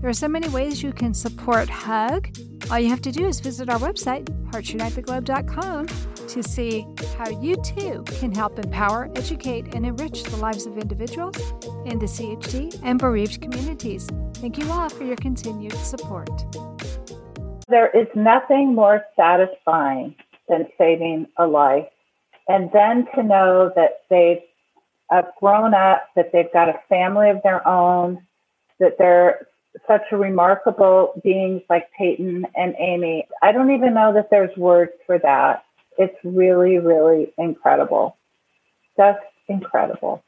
There are so many ways you can support HUG. All you have to do is visit our website, heartsunitetheglobe.com, to see how you too can help empower, educate, and enrich the lives of individuals in the CHD and bereaved communities. Thank you all for your continued support. There is nothing more satisfying than saving a life. And then to know that they've uh, grown up, that they've got a family of their own, that they're such a remarkable beings like Payton and Amy. I don't even know that there's words for that. It's really, really incredible. Just incredible.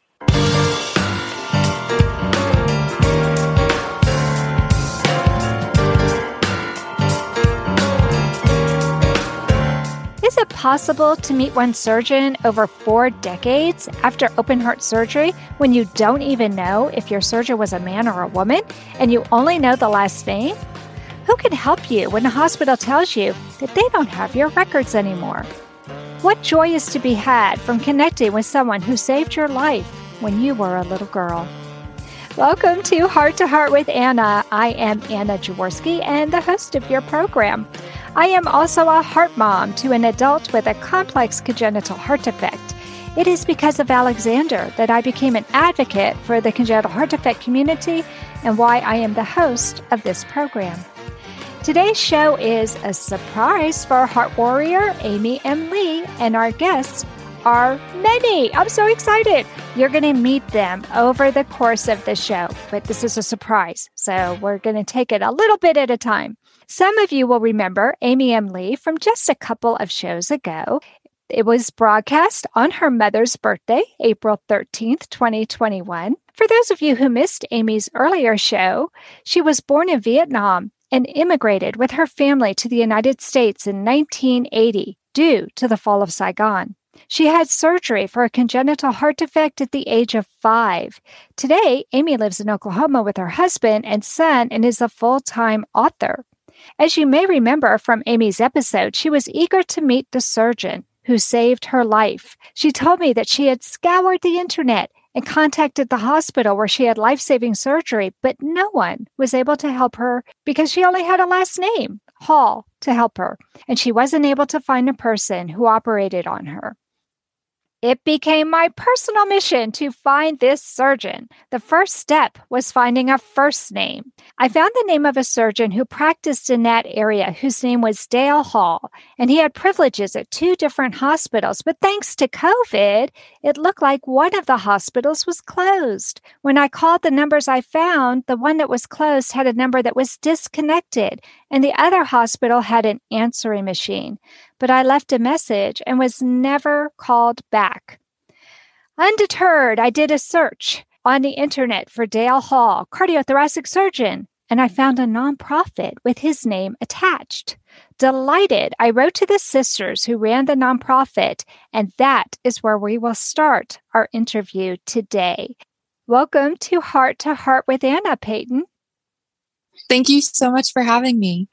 Is it possible to meet one surgeon over four decades after open heart surgery when you don't even know if your surgeon was a man or a woman and you only know the last name? Who can help you when the hospital tells you that they don't have your records anymore? What joy is to be had from connecting with someone who saved your life when you were a little girl? Welcome to Heart to Heart with Anna. I am Anna Jaworski and the host of your program. I am also a heart mom to an adult with a complex congenital heart defect. It is because of Alexander that I became an advocate for the congenital heart defect community and why I am the host of this program. Today's show is a surprise for Heart Warrior Amy M. Le, and our guests are many. I'm so excited. You're going to meet them over the course of the show, but this is a surprise. So we're going to take it a little bit at a time. Some of you will remember Amy M. Le from just a couple of shows ago. It was broadcast on her mother's birthday, April 13th, 2021. For those of you who missed Amy's earlier show, she was born in Vietnam and immigrated with her family to the United States in 1980 due to the fall of Saigon. She had surgery for a congenital heart defect at the age of five. Today, Amy lives in Oklahoma with her husband and son and is a full time author. As you may remember from Amy's episode, she was eager to meet the surgeon who saved her life. She told me that she had scoured the internet and contacted the hospital where she had life saving surgery, but no one was able to help her because she only had a last name, Hall, to help her, and she wasn't able to find a person who operated on her. It became my personal mission to find this surgeon. The first step was finding a first name. I found the name of a surgeon who practiced in that area whose name was Dale Hall, and he had privileges at two different hospitals. But thanks to COVID, it looked like one of the hospitals was closed. When I called the numbers I found, the one that was closed had a number that was disconnected, and the other hospital had an answering machine but I left a message and was never called back. Undeterred, I did a search on the internet for Dale Hall, cardiothoracic surgeon, and I found a nonprofit with his name attached. Delighted, I wrote to the sisters who ran the nonprofit, and that is where we will start our interview today. Welcome to Heart to Heart with Anna Payton. Thank you so much for having me.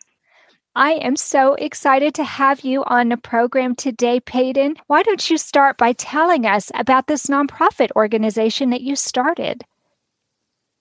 I am so excited to have you on the program today, Payton. Why don't you start by telling us about this nonprofit organization that you started?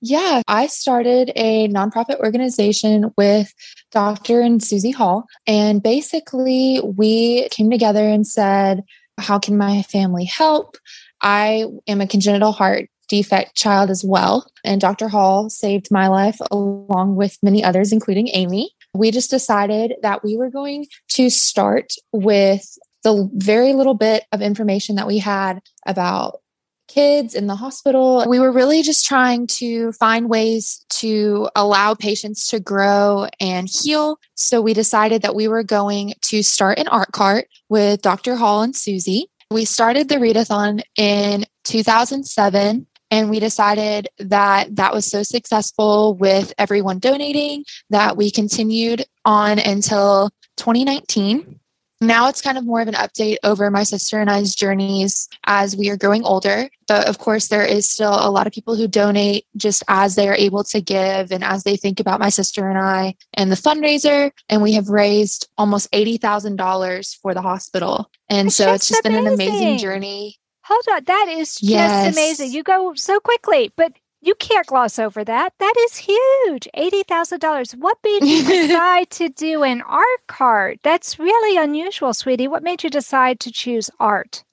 Yeah, I started a nonprofit organization with Dr. and Susie Hall. And basically, we came together and said, How can my family help? I am a congenital heart defect child as well. And Dr. Hall saved my life along with many others, including Amy we just decided that we were going to start with the very little bit of information that we had about kids in the hospital. We were really just trying to find ways to allow patients to grow and heal. So we decided that we were going to start an art cart with Dr. Hall and Susie. We started the readathon in 2007 And we decided that that was so successful with everyone donating that we continued on until 2019. Now it's kind of more of an update over my sister and I's journeys as we are growing older. But of course, there is still a lot of people who donate just as they are able to give and as they think about my sister and I and the fundraiser. And we have raised almost $80,000 for the hospital. And That's so it's just been an amazing amazing. journey. Hold on. That is just Yes. amazing. You go so quickly, but you can't gloss over that. That is huge. $80,000. What made you decide to do an art card? That's really unusual, sweetie. What made you decide to choose art?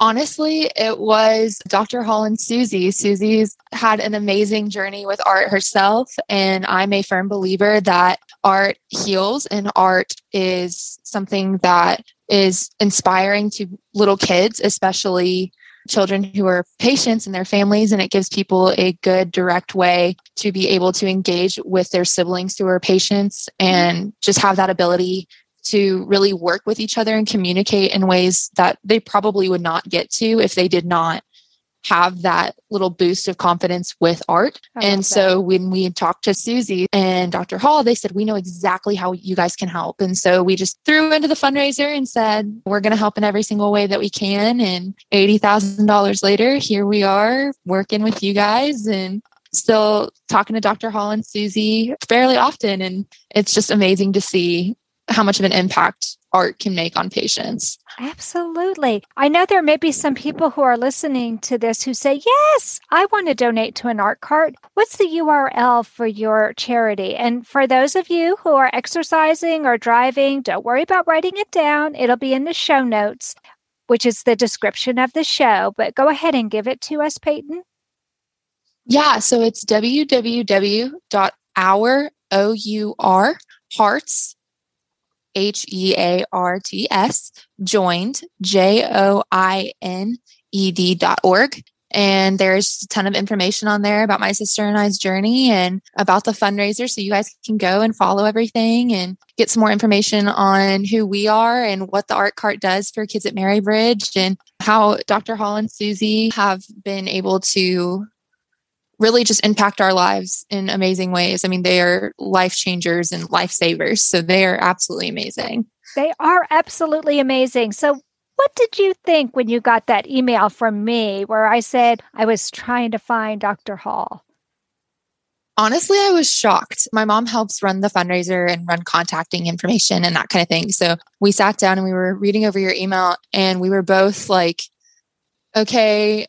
Honestly, it was Dr. Hall and Susie. Susie's had an amazing journey with art herself. And I'm a firm believer that art heals and art is something that is inspiring to little kids, especially children who are patients and their families. And it gives people a good, direct way to be able to engage with their siblings who are patients and just have that ability to really work with each other and communicate in ways that they probably would not get to if they did not have that little boost of confidence with art. And so when we talked to Susie and Dr. Hall, they said, We know exactly how you guys can help. And so we just threw into the fundraiser and said, We're going to help in every single way that we can. And $80,000 later, here we are working with you guys and still talking to Dr. Hall and Susie fairly often. And it's just amazing to see how much of an impact art can make on patients. Absolutely. I know there may be some people who are listening to this who say, Yes, I want to donate to an art cart. What's the URL for your charity? And for those of you who are exercising or driving, don't worry about writing it down. It'll be in the show notes, which is the description of the show. But go ahead and give it to us, Payton. Yeah, so it's www.our, O-U-R, hearts, H-E-A-R-T-S, joined, J-O-I-N-E-D dot org. And there's a ton of information on there about my sister and I's journey and about the fundraiser. So you guys can go and follow everything and get some more information on who we are and what the art cart does for kids at Mary Bridge and how Dr. Hall and Susie have been able to really just impact our lives in amazing ways. I mean, they are life changers and lifesavers. So they are absolutely amazing. They are absolutely amazing. So, what did you think when you got that email from me where I said I was trying to find Dr. Hall? Honestly, I was shocked. My mom helps run the fundraiser and run contacting information and that kind of thing. So we sat down and we were reading over your email and we were both like, okay,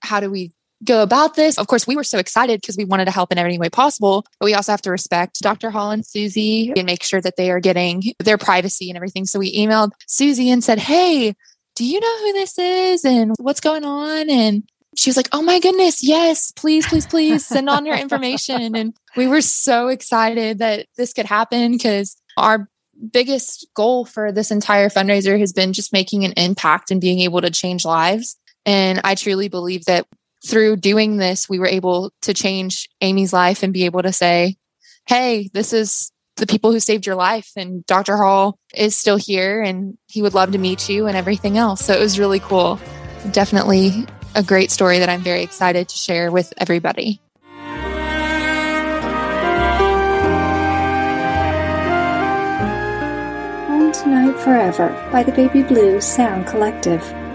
how do we go about this? Of course, we were so excited because we wanted to help in every way possible, but we also have to respect Dr. Hall and Susie and make sure that they are getting their privacy and everything. So we emailed Susie and said, Hey, do you know who this is and what's going on? And she was like, Oh my goodness, yes, please, please, please send on your information. And we were so excited that this could happen because our biggest goal for this entire fundraiser has been just making an impact and being able to change lives. And I truly believe that through doing this, we were able to change Amy's life and be able to say, Hey, this is the people who saved your life. And Dr. Hall is still here and he would love to meet you and everything else. So it was really cool. Definitely a great story that I'm very excited to share with everybody. Home Tonight Forever by the Baby Blue Sound Collective.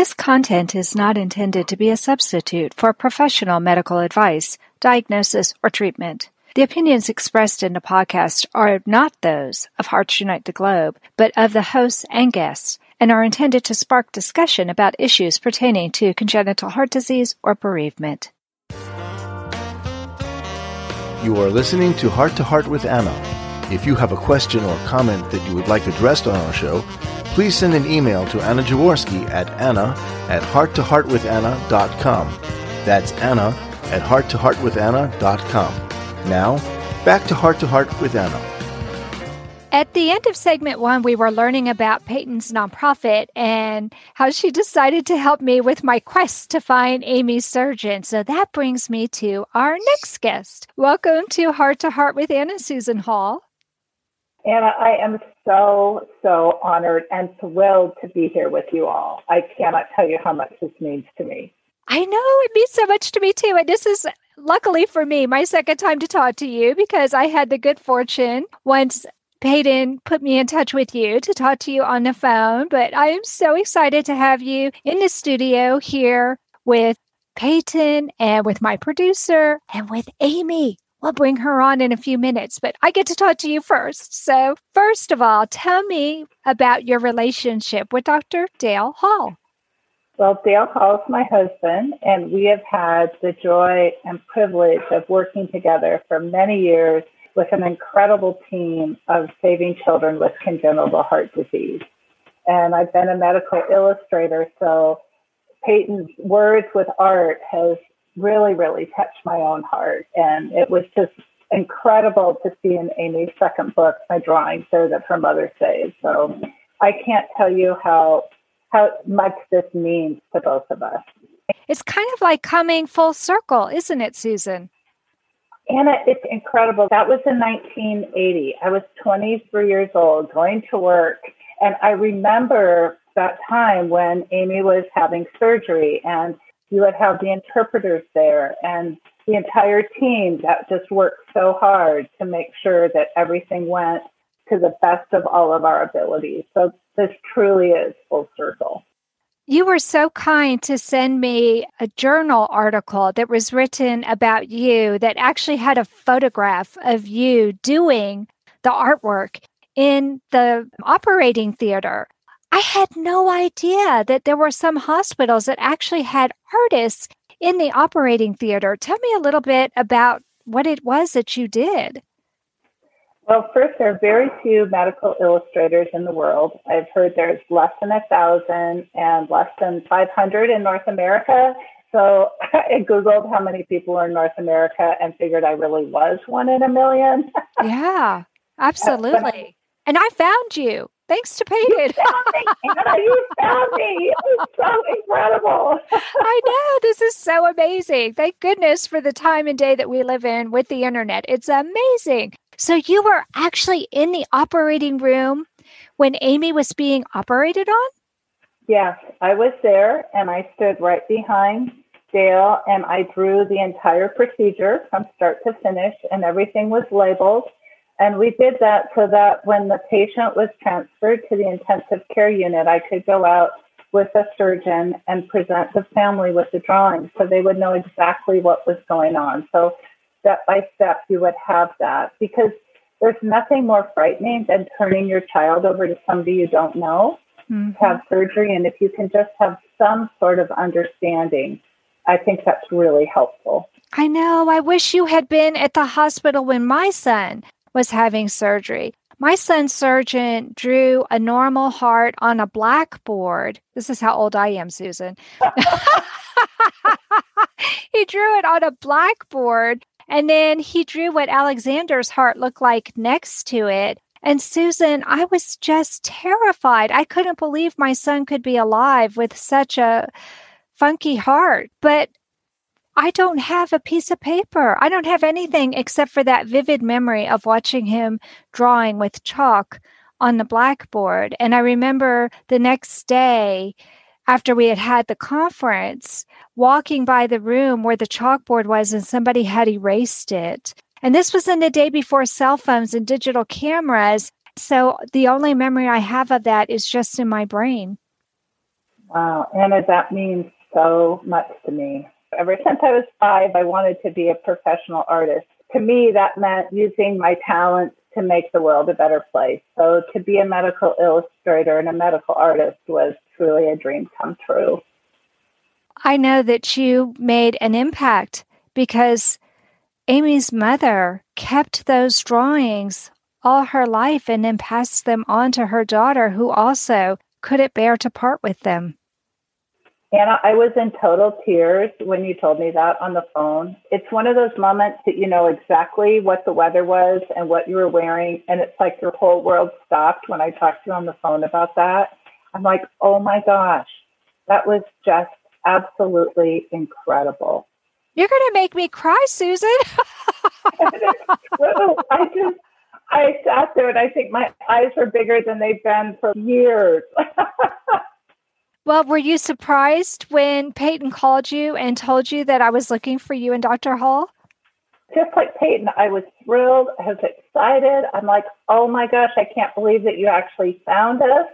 This content is not intended to be a substitute for professional medical advice, diagnosis, or treatment. The opinions expressed in the podcast are not those of Hearts Unite the Globe, but of the hosts and guests, and are intended to spark discussion about issues pertaining to congenital heart disease or bereavement. You are listening to Heart to Heart with Anna. If you have a question or comment that you would like addressed on our show, please send an email to Anna Jaworski at anna at hearttoheartwithanna.com. That's Anna at hearttoheartwithanna.com. Now, back to Heart to Heart with Anna. At the end of segment one, we were learning about Payton's nonprofit and how she decided to help me with my quest to find Amy Surgeon. So that brings me to our next guest. Welcome to Heart to Heart with Anna Susan Hall. Anna, I am so, so honored and thrilled to be here with you all. I cannot tell you how much this means to me. I know it means so much to me too. And this is luckily for me, my second time to talk to you because I had the good fortune once Payton put me in touch with you to talk to you on the phone. But I am so excited to have you in the studio here with Payton and with my producer and with Amy. We'll bring her on in a few minutes, but I get to talk to you first. So, first of all, tell me about your relationship with Dr. Dale Hall. Well, Dale Hall is my husband, and we have had the joy and privilege of working together for many years with an incredible team of saving children with congenital heart disease. And I've been a medical illustrator, so Payton's words with art has really, really touched my own heart. And it was just incredible to see in Amy's second book my drawings there that her mother saved. So I can't tell you how how much this means to both of us. It's kind of like coming full circle, isn't it, Susan? Anna, it's incredible. That was in 1980. I was 23 years old, going to work. And I remember that time when Amy was having surgery and you would have the interpreters there and the entire team that just worked so hard to make sure that everything went to the best of all of our abilities. So this truly is full circle. You were so kind to send me a journal article that was written about you that actually had a photograph of you doing the artwork in the operating theater. I had no idea that there were some hospitals that actually had artists in the operating theater. Tell me a little bit about what it was that you did. Well, first, there are very few medical illustrators in the world. I've heard there's less than a thousand and less than 500 in North America. So I Googled how many people are in North America and figured I really was one in a million. yeah, uh, absolutely. and I found you. Thanks to Payton. You found me. You found me. It was so incredible. I know. This is so amazing. Thank goodness for the time and day that we live in with the internet. It's amazing. So you were actually in the operating room when Amy was being operated on? Yes, I was there and I stood right behind Dale and I drew the entire procedure from start to finish and everything was labeled and we did that so that when the patient was transferred to the intensive care unit, I could go out with a surgeon and present the family with the drawings so they would know exactly what was going on. So step by step, you would have that because there's nothing more frightening than turning your child over to somebody you don't know mm-hmm. to have surgery. And if you can just have some sort of understanding, I think that's really helpful. I know. I wish you had been at the hospital when my son was having surgery. My son's surgeon drew a normal heart on a blackboard. This is how old I am, Susan. he drew it on a blackboard and then he drew what Alexander's heart looked like next to it. And Susan, I was just terrified. I couldn't believe my son could be alive with such a funky heart. But I don't have a piece of paper. I don't have anything except for that vivid memory of watching him drawing with chalk on the blackboard. And I remember the next day, after we had had the conference, walking by the room where the chalkboard was and somebody had erased it. And this was in the day before cell phones and digital cameras. So the only memory I have of that is just in my brain. Wow. Anna, that means so much to me. Ever since I was five, I wanted to be a professional artist. To me, that meant using my talents to make the world a better place. So to be a medical illustrator and a medical artist was truly a dream come true. I know that you made an impact because Amy's mother kept those drawings all her life and then passed them on to her daughter, who also couldn't bear to part with them. Anna, I was in total tears when you told me that on the phone. It's one of those moments that you know exactly what the weather was and what you were wearing. And it's like your whole world stopped when I talked to you on the phone about that. I'm like, oh my gosh, that was just absolutely incredible. You're going to make me cry, Susan. I just, I sat there and I think my eyes were bigger than they've been for years. well, were you surprised when Payton called you and told you that I was looking for you and Dr. Hall? Just like Payton, I was thrilled. I was excited. I'm like, oh my gosh, I can't believe that you actually found us.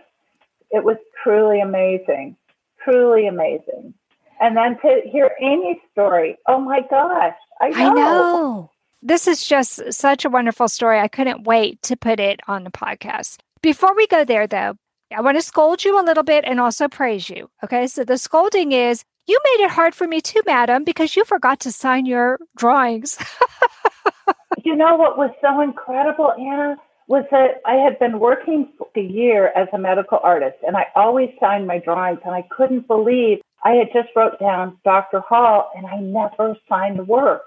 It was truly amazing, truly amazing. And then to hear Amy's story, oh my gosh, I know. I know. This is just such a wonderful story. I couldn't wait to put it on the podcast. Before we go there, though, I want to scold you a little bit and also praise you. Okay. So the scolding is you made it hard for me too, madam, because you forgot to sign your drawings. you know what was so incredible, Anna? Was that I had been working a year as a medical artist and I always signed my drawings and I couldn't believe I had just wrote down Dr. Hall and I never signed the work.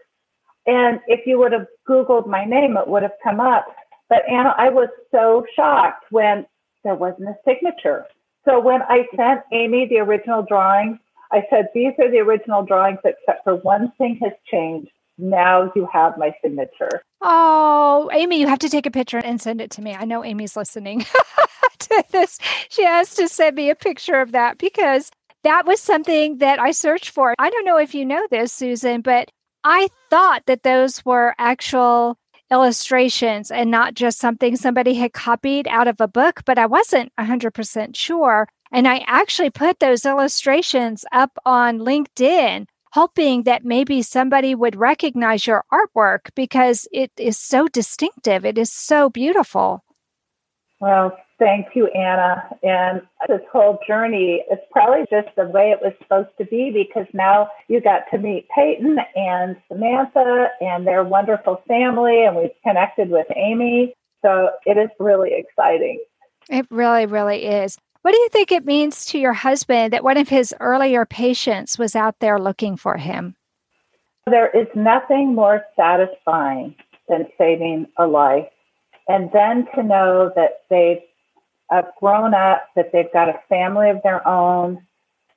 And if you would have Googled my name, it would have come up. But Anna, I was so shocked when there wasn't a signature. So when I sent Amy the original drawings, I said, these are the original drawings, except for one thing has changed. Now you have my signature. Oh, Amy, you have to take a picture and send it to me. I know Amy's listening to this. She has to send me a picture of that because that was something that I searched for. I don't know if you know this, Susan, but I thought that those were actual illustrations and not just something somebody had copied out of a book, but I wasn't 100% sure. And I actually put those illustrations up on LinkedIn, hoping that maybe somebody would recognize your artwork because it is so distinctive. It is so beautiful. Well, thank you, Anna. And this whole journey, it's probably just the way it was supposed to be because now you got to meet Payton and Samantha and their wonderful family, and we've connected with Amy. So it is really exciting. It really, really is. What do you think it means to your husband that one of his earlier patients was out there looking for him? There is nothing more satisfying than saving a life and then to know that they've uh, grown up, that they've got a family of their own,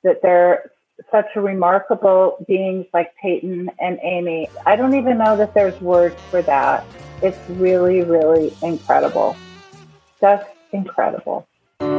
that they're such a remarkable beings like Payton and Amy. I don't even know that there's words for that. It's really, really incredible. Just incredible.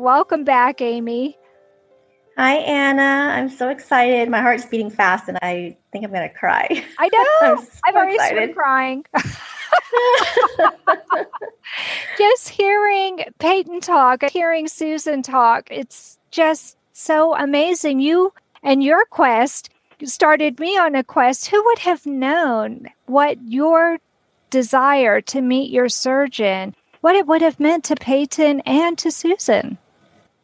Welcome back, Amy. Hi, Anna. I'm so excited. My heart's beating fast, and I think I'm going to cry. I know. so I've already started crying. just hearing Payton talk, hearing Susan talk, it's just so amazing. You and your quest started me on a quest. Who would have known what your desire to meet your surgeon, what it would have meant to Payton and to Susan?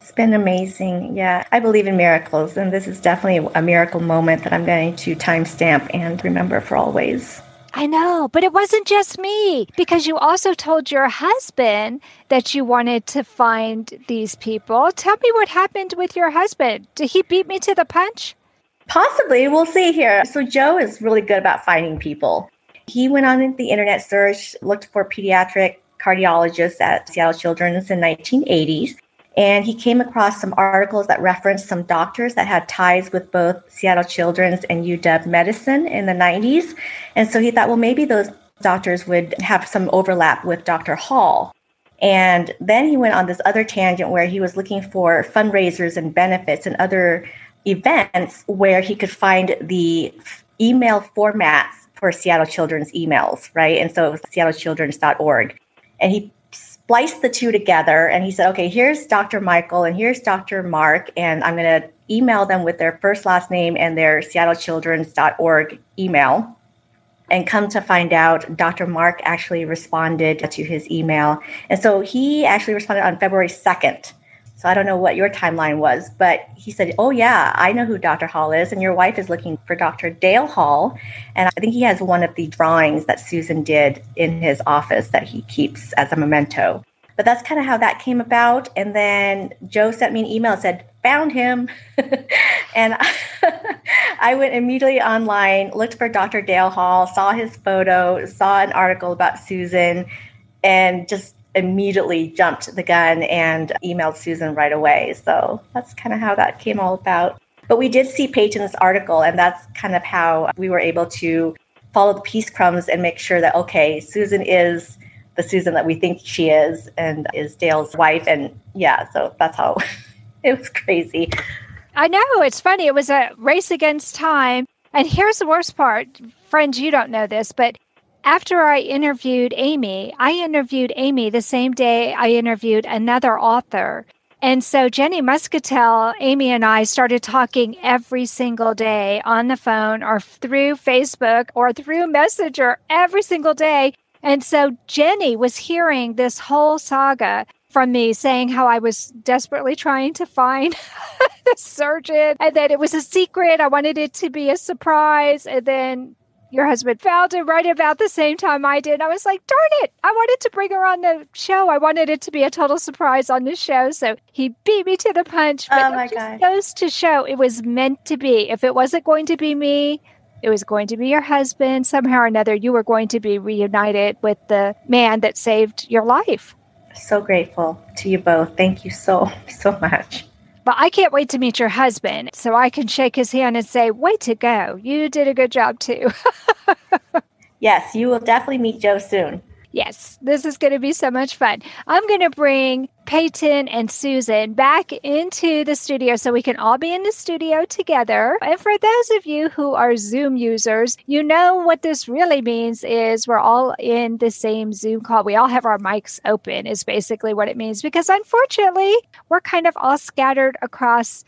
It's been amazing. Yeah, I believe in miracles, and this is definitely a miracle moment that I'm going to timestamp and remember for always. I know, but it wasn't just me because you also told your husband that you wanted to find these people. Tell me what happened with your husband. Did he beat me to the punch? Possibly. We'll see here. So, Joe is really good about finding people. He went on the internet search, looked for pediatric cardiologists at Seattle Children's in 1980s, and he came across some articles that referenced some doctors that had ties with both Seattle Children's and UW Medicine in the 90s. And so he thought, well, maybe those doctors would have some overlap with Dr. Hall. And then he went on this other tangent where he was looking for fundraisers and benefits and other events where he could find the email formats for Seattle Children's emails, right? And so it was seattlechildren's.org. And he spliced the two together and he said, okay, here's Dr. Michael and here's Dr. Mark, and I'm going to email them with their first, last name and their seattlechildren's.org email. And come to find out, Dr. Mark actually responded to his email. And so he actually responded on February 2nd. So I don't know what your timeline was, but he said, Oh, yeah, I know who Dr. Hall is, and your wife is looking for Dr. Dale Hall. And I think he has one of the drawings that Susan did in his office that he keeps as a memento. But that's kind of how that came about. And then Joe sent me an email and said, Found him. and I went immediately online, looked for Dr. Dale Hall, saw his photo, saw an article about Susan, and just immediately jumped the gun and emailed Susan right away. So that's kind of how that came all about. But we did see Payton's article, and that's kind of how we were able to follow the piece crumbs and make sure that, okay, Susan is the Susan that we think she is and is Dale's wife. And yeah, so that's how it was crazy. I know. It's funny. It was a race against time. And here's the worst part. Friends, you don't know this, but after I interviewed Amy, I interviewed Amy the same day I interviewed another author. And so Jenny Muscatel, Amy and I started talking every single day on the phone or through Facebook or through Messenger every single day. And so Jenny was hearing this whole saga from me saying how I was desperately trying to find the surgeon and that it was a secret. I wanted it to be a surprise. And then your husband found it right about the same time I did. I was like, darn it, I wanted to bring her on the show. I wanted it to be a total surprise on the show. So he beat me to the punch. Oh but oh my it just God. goes to show it was meant to be. If it wasn't going to be me, it was going to be your husband. Somehow or another, you were going to be reunited with the man that saved your life. So grateful to you both. Thank you so, so much. But I can't wait to meet your husband so I can shake his hand and say, way to go. You did a good job too. yes, you will definitely meet Joe soon. Yes, this is going to be so much fun. I'm going to bring Payton and Susan back into the studio so we can all be in the studio together. And for those of you who are Zoom users, you know what this really means is we're all in the same Zoom call. We all have our mics open is basically what it means because unfortunately, we're kind of all scattered across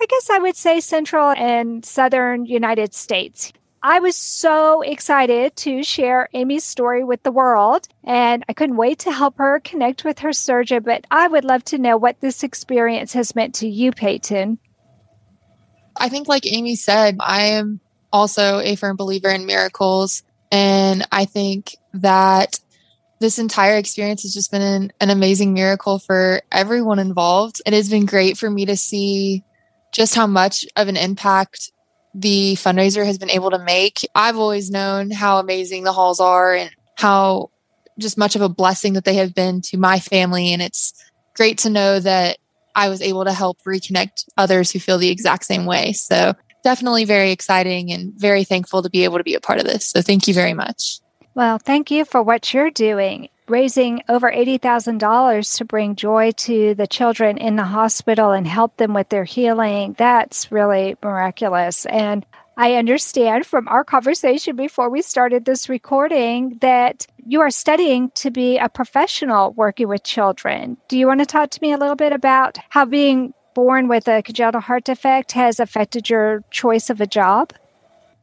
I guess I would say central and southern United States. I was so excited to share Amy's story with the world, and I couldn't wait to help her connect with her surgeon. But I would love to know what this experience has meant to you, Payton. I think, like Amy said, I am also a firm believer in miracles. And I think that this entire experience has just been an, an amazing miracle for everyone involved. It has been great for me to see just how much of an impact the fundraiser has been able to make. I've always known how amazing the halls are and how just much of a blessing that they have been to my family. And it's great to know that I was able to help reconnect others who feel the exact same way. So definitely very exciting and very thankful to be able to be a part of this. So thank you very much. Well, thank you for what you're doing raising over $80,000 to bring joy to the children in the hospital and help them with their healing. That's really miraculous. And I understand from our conversation before we started this recording that you are studying to be a professional working with children. Do you want to talk to me a little bit about how being born with a congenital heart defect has affected your choice of a job?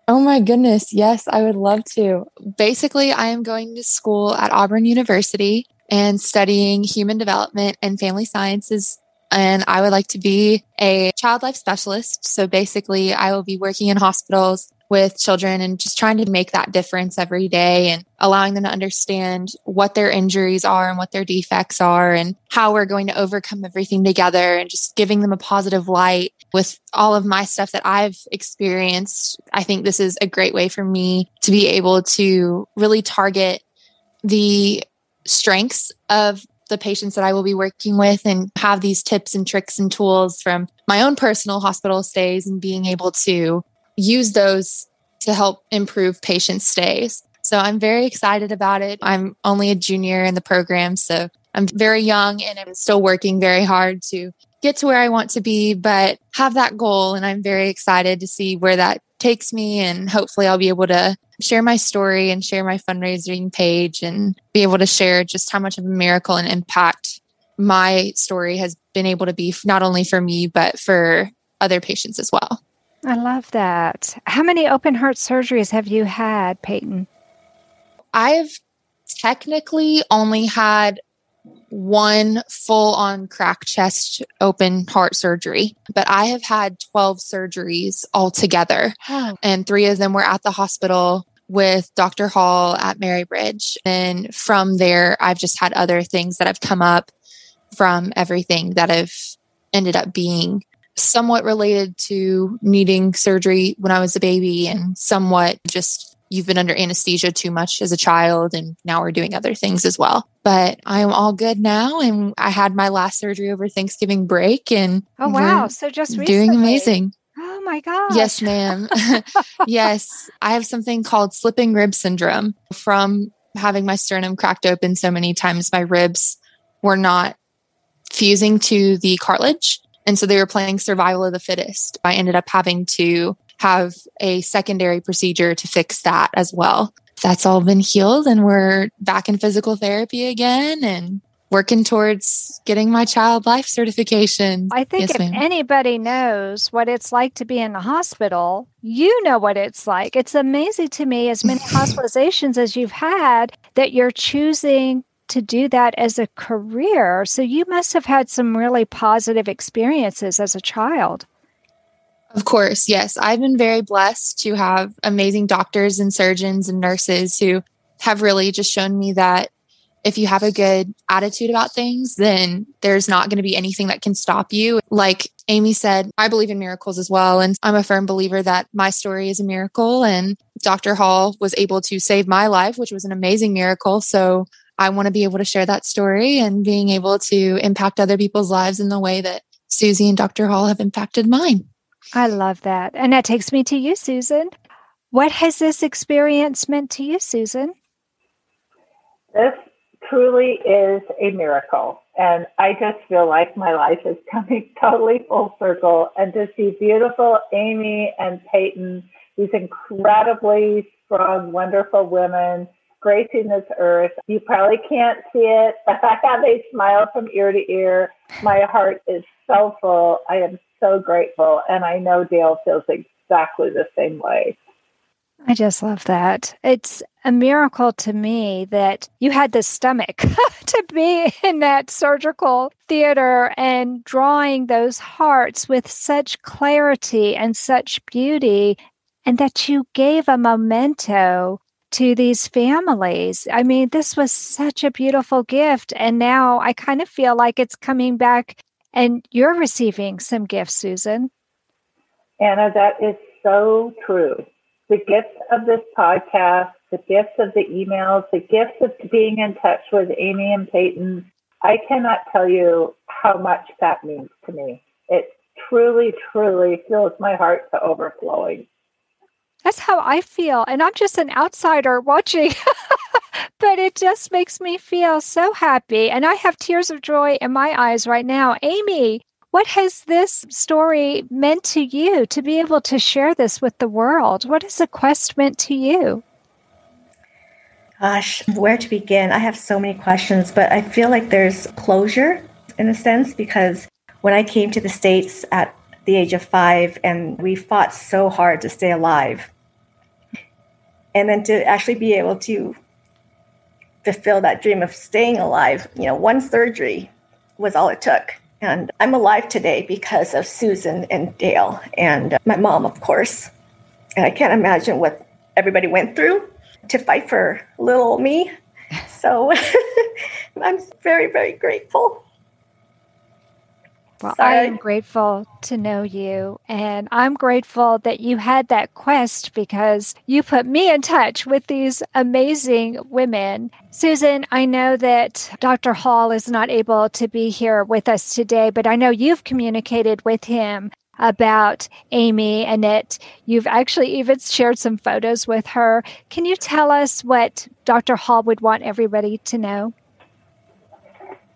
Oh my goodness. Yes, I would love to. Basically, I am going to school at Auburn University and studying human development and family sciences. And I would like to be a child life specialist. So basically, I will be working in hospitals with children and just trying to make that difference every day and allowing them to understand what their injuries are and what their defects are and how we're going to overcome everything together and just giving them a positive light with all of my stuff that I've experienced. I think this is a great way for me to be able to really target the strengths of the patients that I will be working with and have these tips and tricks and tools from my own personal hospital stays and being able to use those to help improve patient stays. So I'm very excited about it. I'm only a junior in the program, so I'm very young and I'm still working very hard to get to where I want to be, but have that goal. And I'm very excited to see where that takes me. And hopefully, I'll be able to share my story and share my fundraising page and be able to share just how much of a miracle and impact my story has been able to be not only for me, but for other patients as well. I love that. How many open heart surgeries have you had, Payton? I've technically only had one full on crack chest open heart surgery, but I have had 12 surgeries altogether. Oh. And three of them were at the hospital with Dr. Hall at Mary Bridge. And from there, I've just had other things that have come up from everything that have ended up being somewhat related to needing surgery when I was a baby and somewhat just you've been under anesthesia too much as a child and now we're doing other things as well. But I'm all good now and I had my last surgery over Thanksgiving break and Oh wow, so just recently. doing amazing. Oh my god. Yes, ma'am. yes, I have something called slipping rib syndrome from having my sternum cracked open so many times my ribs were not fusing to the cartilage and so they were playing survival of the fittest. I ended up having to have a secondary procedure to fix that as well. That's all been healed and we're back in physical therapy again and working towards getting my child life certification. I think yes, if ma'am. anybody knows what it's like to be in the hospital, you know what it's like. It's amazing to me, as many hospitalizations as you've had, that you're choosing to do that as a career. So you must have had some really positive experiences as a child. Of course, yes. I've been very blessed to have amazing doctors and surgeons and nurses who have really just shown me that if you have a good attitude about things, then there's not going to be anything that can stop you. Like Amy said, I believe in miracles as well. And I'm a firm believer that my story is a miracle. And Dr. Hall was able to save my life, which was an amazing miracle. So I want to be able to share that story and being able to impact other people's lives in the way that Susie and Dr. Hall have impacted mine. I love that. And that takes me to you, Susan. What has this experience meant to you, Susan? This truly is a miracle. And I just feel like my life is coming totally full circle. And to see beautiful Amy and Payton, these incredibly strong, wonderful women gracing this earth. You probably can't see it, but I have a smile from ear to ear. My heart is so full. I am so grateful. And I know Dale feels exactly the same way. I just love that. It's a miracle to me that you had the stomach to be in that surgical theater and drawing those hearts with such clarity and such beauty, and that you gave a memento to these families. I mean, this was such a beautiful gift. And now I kind of feel like it's coming back and you're receiving some gifts, Susan. Anna, that is so true. The gifts of this podcast, the gifts of the emails, the gifts of being in touch with Amy and Payton, I cannot tell you how much that means to me. It truly, truly fills my heart to overflowing. That's how I feel. And I'm just an outsider watching, but it just makes me feel so happy. And I have tears of joy in my eyes right now. Amy, what has this story meant to you to be able to share this with the world? What has the quest meant to you? Gosh, where to begin? I have so many questions, but I feel like there's closure in a sense because when I came to the States at the age of five and we fought so hard to stay alive, and then to actually be able to fulfill that dream of staying alive you know one surgery was all it took and i'm alive today because of susan and dale and my mom of course And I can't imagine what everybody went through to fight for little me. So I'm very, very grateful. Well, Sorry. I am grateful to know you. And I'm grateful that you had that quest because you put me in touch with these amazing women. Susan, I know that Dr. Hall is not able to be here with us today, but I know you've communicated with him about Amy and that you've actually even shared some photos with her. Can you tell us what Dr. Hall would want everybody to know?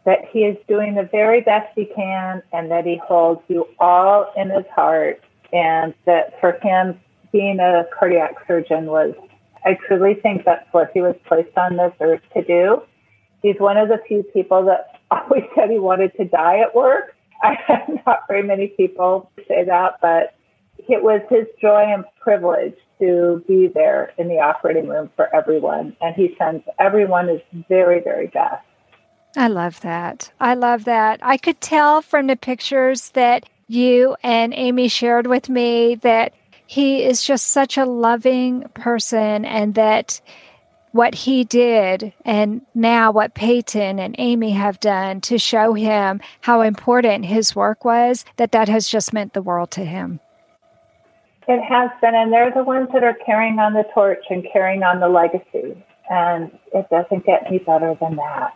That he is doing the very best he can and that he holds you all in his heart and that for him being a cardiac surgeon was I truly think that's what he was placed on this earth to do. He's one of the few people that always said he wanted to die at work. I have not very many people say that, but it was his joy and privilege to be there in the operating room for everyone. And he sends everyone his very, very best. I love that. I love that. I could tell from the pictures that you and Amy shared with me that he is just such a loving person and that what he did and now what Payton and Amy have done to show him how important his work was, that that has just meant the world to him. It has been, and they're the ones that are carrying on the torch and carrying on the legacy. And it doesn't get any better than that.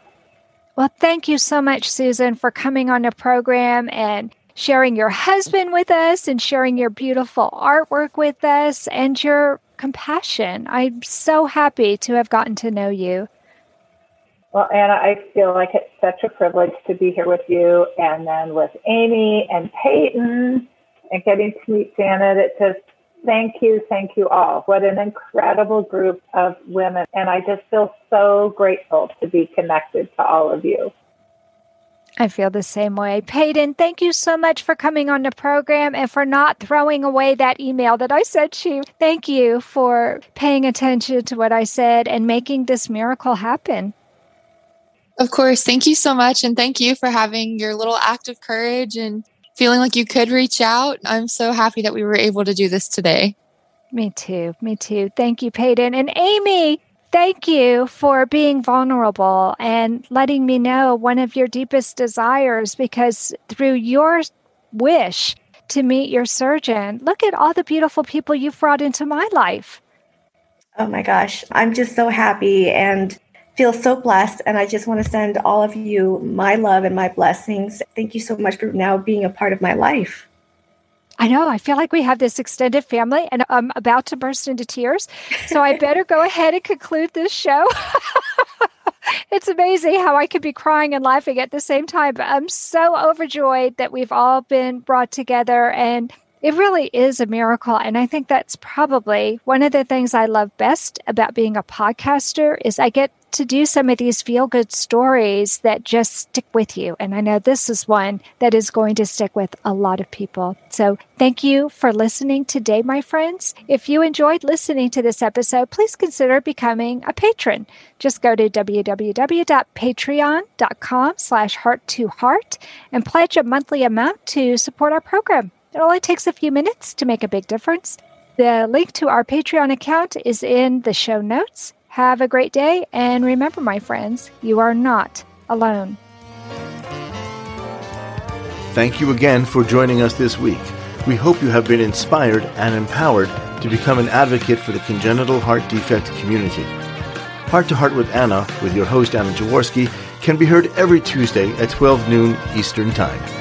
Well, thank you so much, Susan, for coming on the program and sharing your husband with us and sharing your beautiful artwork with us and your compassion. I'm so happy to have gotten to know you. Well, Anna, I feel like it's such a privilege to be here with you and then with Amy and Payton and getting to meet Janet. It just Thank you. Thank you all. What an incredible group of women. And I just feel so grateful to be connected to all of you. I feel the same way. Payton, thank you so much for coming on the program and for not throwing away that email that I sent you. Thank you for paying attention to what I said and making this miracle happen. Of course. Thank you so much. And thank you for having your little act of courage and feeling like you could reach out. I'm so happy that we were able to do this today. Me too. Me too. Thank you, Payton. And Amy, thank you for being vulnerable and letting me know one of your deepest desires because through your wish to meet your surgeon, look at all the beautiful people you've brought into my life. Oh my gosh. I'm just so happy. And feel so blessed. And I just want to send all of you my love and my blessings. Thank you so much for now being a part of my life. I know. I feel like we have this extended family, and I'm about to burst into tears. So I better go ahead and conclude this show. it's amazing how I could be crying and laughing at the same time. But I'm so overjoyed that we've all been brought together and it really is a miracle and i think that's probably one of the things i love best about being a podcaster is i get to do some of these feel good stories that just stick with you. And I know this is one that is going to stick with a lot of people. So thank you for listening today, my friends. If you enjoyed listening to this episode, please consider becoming a patron. Just go to www.patreon.com slash heart to heart and pledge a monthly amount to support our program. It only takes a few minutes to make a big difference. The link to our Patreon account is in the show notes. Have a great day, and remember, my friends, you are not alone. Thank you again for joining us this week. We hope you have been inspired and empowered to become an advocate for the congenital heart defect community. Heart to Heart with Anna, with your host Anna Jaworski, can be heard every Tuesday at 12 noon Eastern Time.